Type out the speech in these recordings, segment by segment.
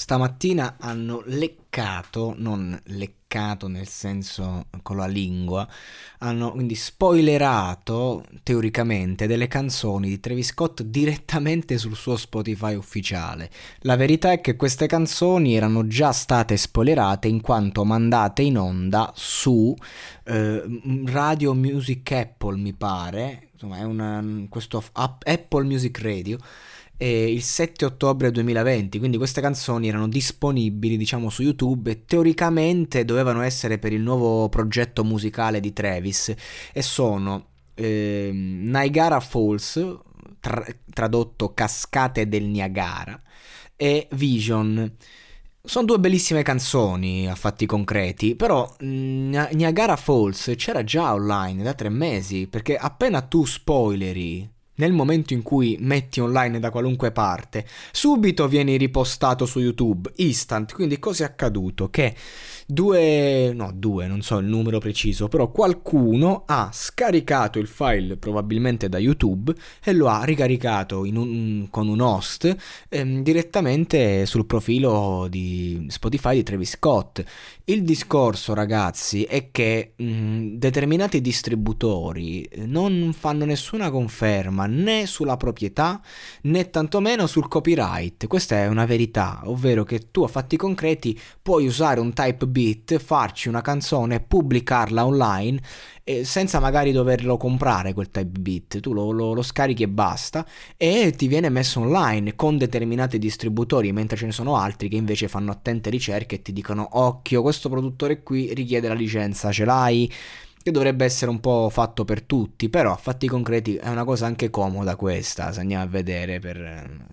Stamattina hanno leccato, non leccato nel senso con la lingua, hanno quindi spoilerato teoricamente delle canzoni di Travis Scott direttamente sul suo Spotify ufficiale. La verità è che queste canzoni erano già state spoilerate in quanto mandate in onda su eh, Radio Music Apple, mi pare, insomma è una, questo Apple Music Radio eh, il 7 ottobre 2020, quindi queste canzoni erano disponibili diciamo su YouTube e teoricamente dovevano essere per il nuovo progetto musicale di Travis e sono eh, Niagara Falls, tra- tradotto Cascate del Niagara, e Vision. Sono due bellissime canzoni a fatti concreti, però Niagara Falls c'era già online da tre mesi, perché appena tu spoileri nel momento in cui metti online da qualunque parte, subito vieni ripostato su YouTube, instant. Quindi cosa è accaduto? Che due, no, due, non so il numero preciso, però qualcuno ha scaricato il file probabilmente da YouTube e lo ha ricaricato un, con un host ehm, direttamente sul profilo di Spotify di Travis Scott. Il discorso, ragazzi, è che mh, determinati distributori non fanno nessuna conferma né sulla proprietà né tantomeno sul copyright. Questa è una verità, ovvero che tu a fatti concreti puoi usare un type beat, farci una canzone, pubblicarla online eh, senza magari doverlo comprare quel type beat, tu lo, lo, lo, scarichi e basta e ti viene messo online con determinati distributori, mentre ce ne sono altri che invece fanno attente ricerche e ti dicono occhio, questo produttore qui richiede la licenza, ce l'hai? Che dovrebbe essere un po' fatto per tutti, però a fatti concreti è una cosa anche comoda questa, se andiamo a vedere per,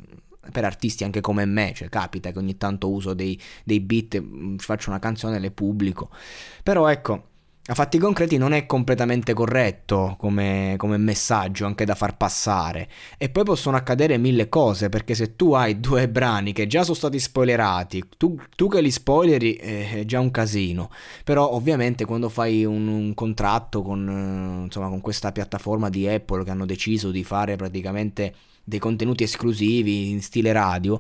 per artisti anche come me, cioè capita che ogni tanto uso dei, dei beat, mm, faccio una canzone e le pubblico, però ecco, a fatti concreti non è completamente corretto come, come, messaggio anche da far passare. E poi possono accadere mille cose, perché se tu hai due brani che già sono stati spoilerati, tu, tu che li spoileri eh, è già un casino. Però ovviamente quando fai un, un contratto con, insomma, con questa piattaforma di Apple che hanno deciso di fare praticamente dei contenuti esclusivi in stile radio,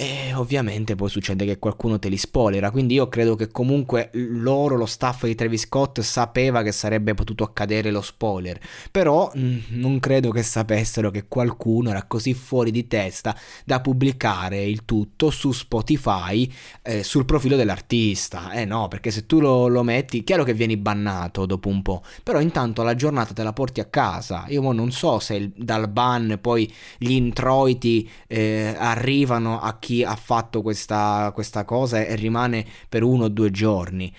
e ovviamente poi succede che qualcuno te li spoilera, quindi io credo che comunque loro, lo staff di Travis Scott, sapeva che sarebbe potuto accadere lo spoiler, però mm, non credo che sapessero che qualcuno era così fuori di testa da pubblicare il tutto su Spotify eh, sul profilo dell'artista. Eh no, perché se tu lo, lo, metti, chiaro che vieni bannato dopo un po', però intanto la giornata te la porti a casa. Io non so se il, dal ban poi gli introiti eh, arrivano a chi ha fatto questa, questa cosa e rimane per uno o due giorni.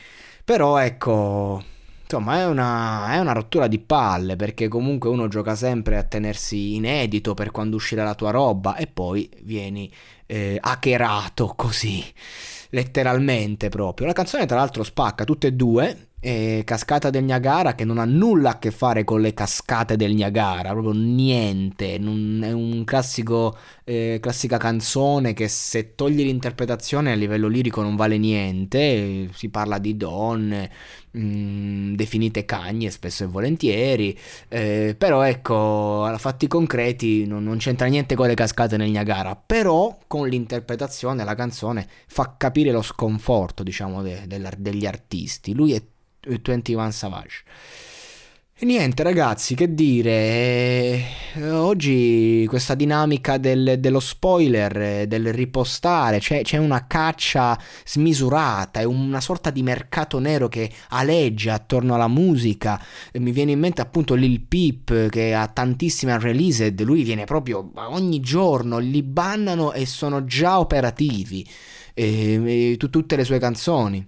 Però ecco, insomma è una, è una, rottura di palle perché comunque uno gioca sempre a tenersi inedito per quando uscirà la tua roba e poi vieni eh, hackerato così letteralmente proprio la canzone tra l'altro spacca tutte e due eh, Cascata del Niagara che non ha nulla a che fare con le cascate del Niagara, proprio niente, non, è un classico, eh, classica canzone che se togli l'interpretazione a livello lirico non vale niente, si parla di donne, mh, mm, definite cagne spesso e volentieri, eh, però ecco, a fatti concreti non, non, c'entra niente con le cascate nel Niagara, però con l'interpretazione la canzone fa capire lo sconforto, diciamo, de, de, degli artisti. Lui è 21 Savage. E niente ragazzi, che dire, eh, oggi questa dinamica del, dello spoiler, eh, del ripostare, c'è, c'è, una caccia smisurata, è una sorta di mercato nero che aleggia attorno alla musica. Mi viene in mente appunto Lil Peep che ha tantissime unreleased, lui viene proprio ogni giorno, li bannano e sono già operativi, e, e, tutte le sue canzoni.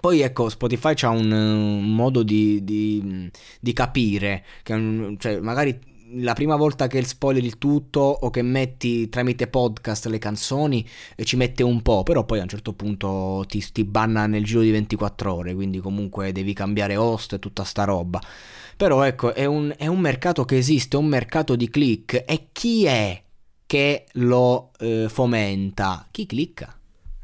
Poi ecco, Spotify ha un, un modo di, di, di capire, che, cioè magari la prima volta che spoiler il tutto o che metti tramite podcast le canzoni eh, ci mette un po', però poi a un certo punto ti, ti, banna nel giro di 24 ore, quindi comunque devi cambiare host e tutta sta roba. Però ecco, è un, è un mercato che esiste, è un mercato di click e chi è che lo eh, fomenta? Chi clicca?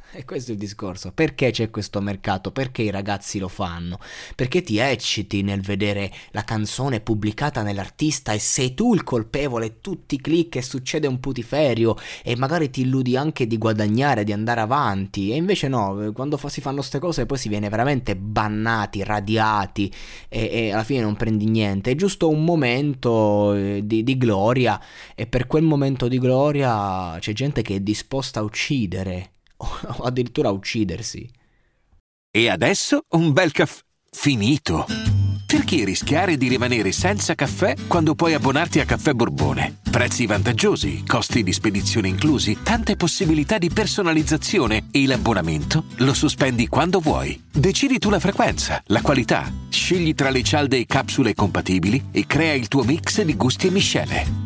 E questo è il discorso. Perché c'è questo mercato? Perché i ragazzi lo fanno? Perché ti ecciti nel vedere la canzone pubblicata nell'artista e sei tu il colpevole, tutti clic e succede un putiferio e magari ti illudi anche di guadagnare, di andare avanti. E invece no, quando si fanno queste cose poi si viene veramente bannati, radiati e, e alla fine non prendi niente. È giusto un momento eh, di, di gloria e per quel momento di gloria c'è gente che è disposta a uccidere o addirittura uccidersi. E adesso un bel caffè finito. Perché rischiare di rimanere senza caffè quando puoi abbonarti a Caffè Borbone? Prezzi vantaggiosi, costi di spedizione inclusi, tante possibilità di personalizzazione e l'abbonamento lo sospendi quando vuoi. Decidi tu la frequenza, la qualità, scegli tra le cialde e capsule compatibili e crea il tuo mix di gusti e miscele.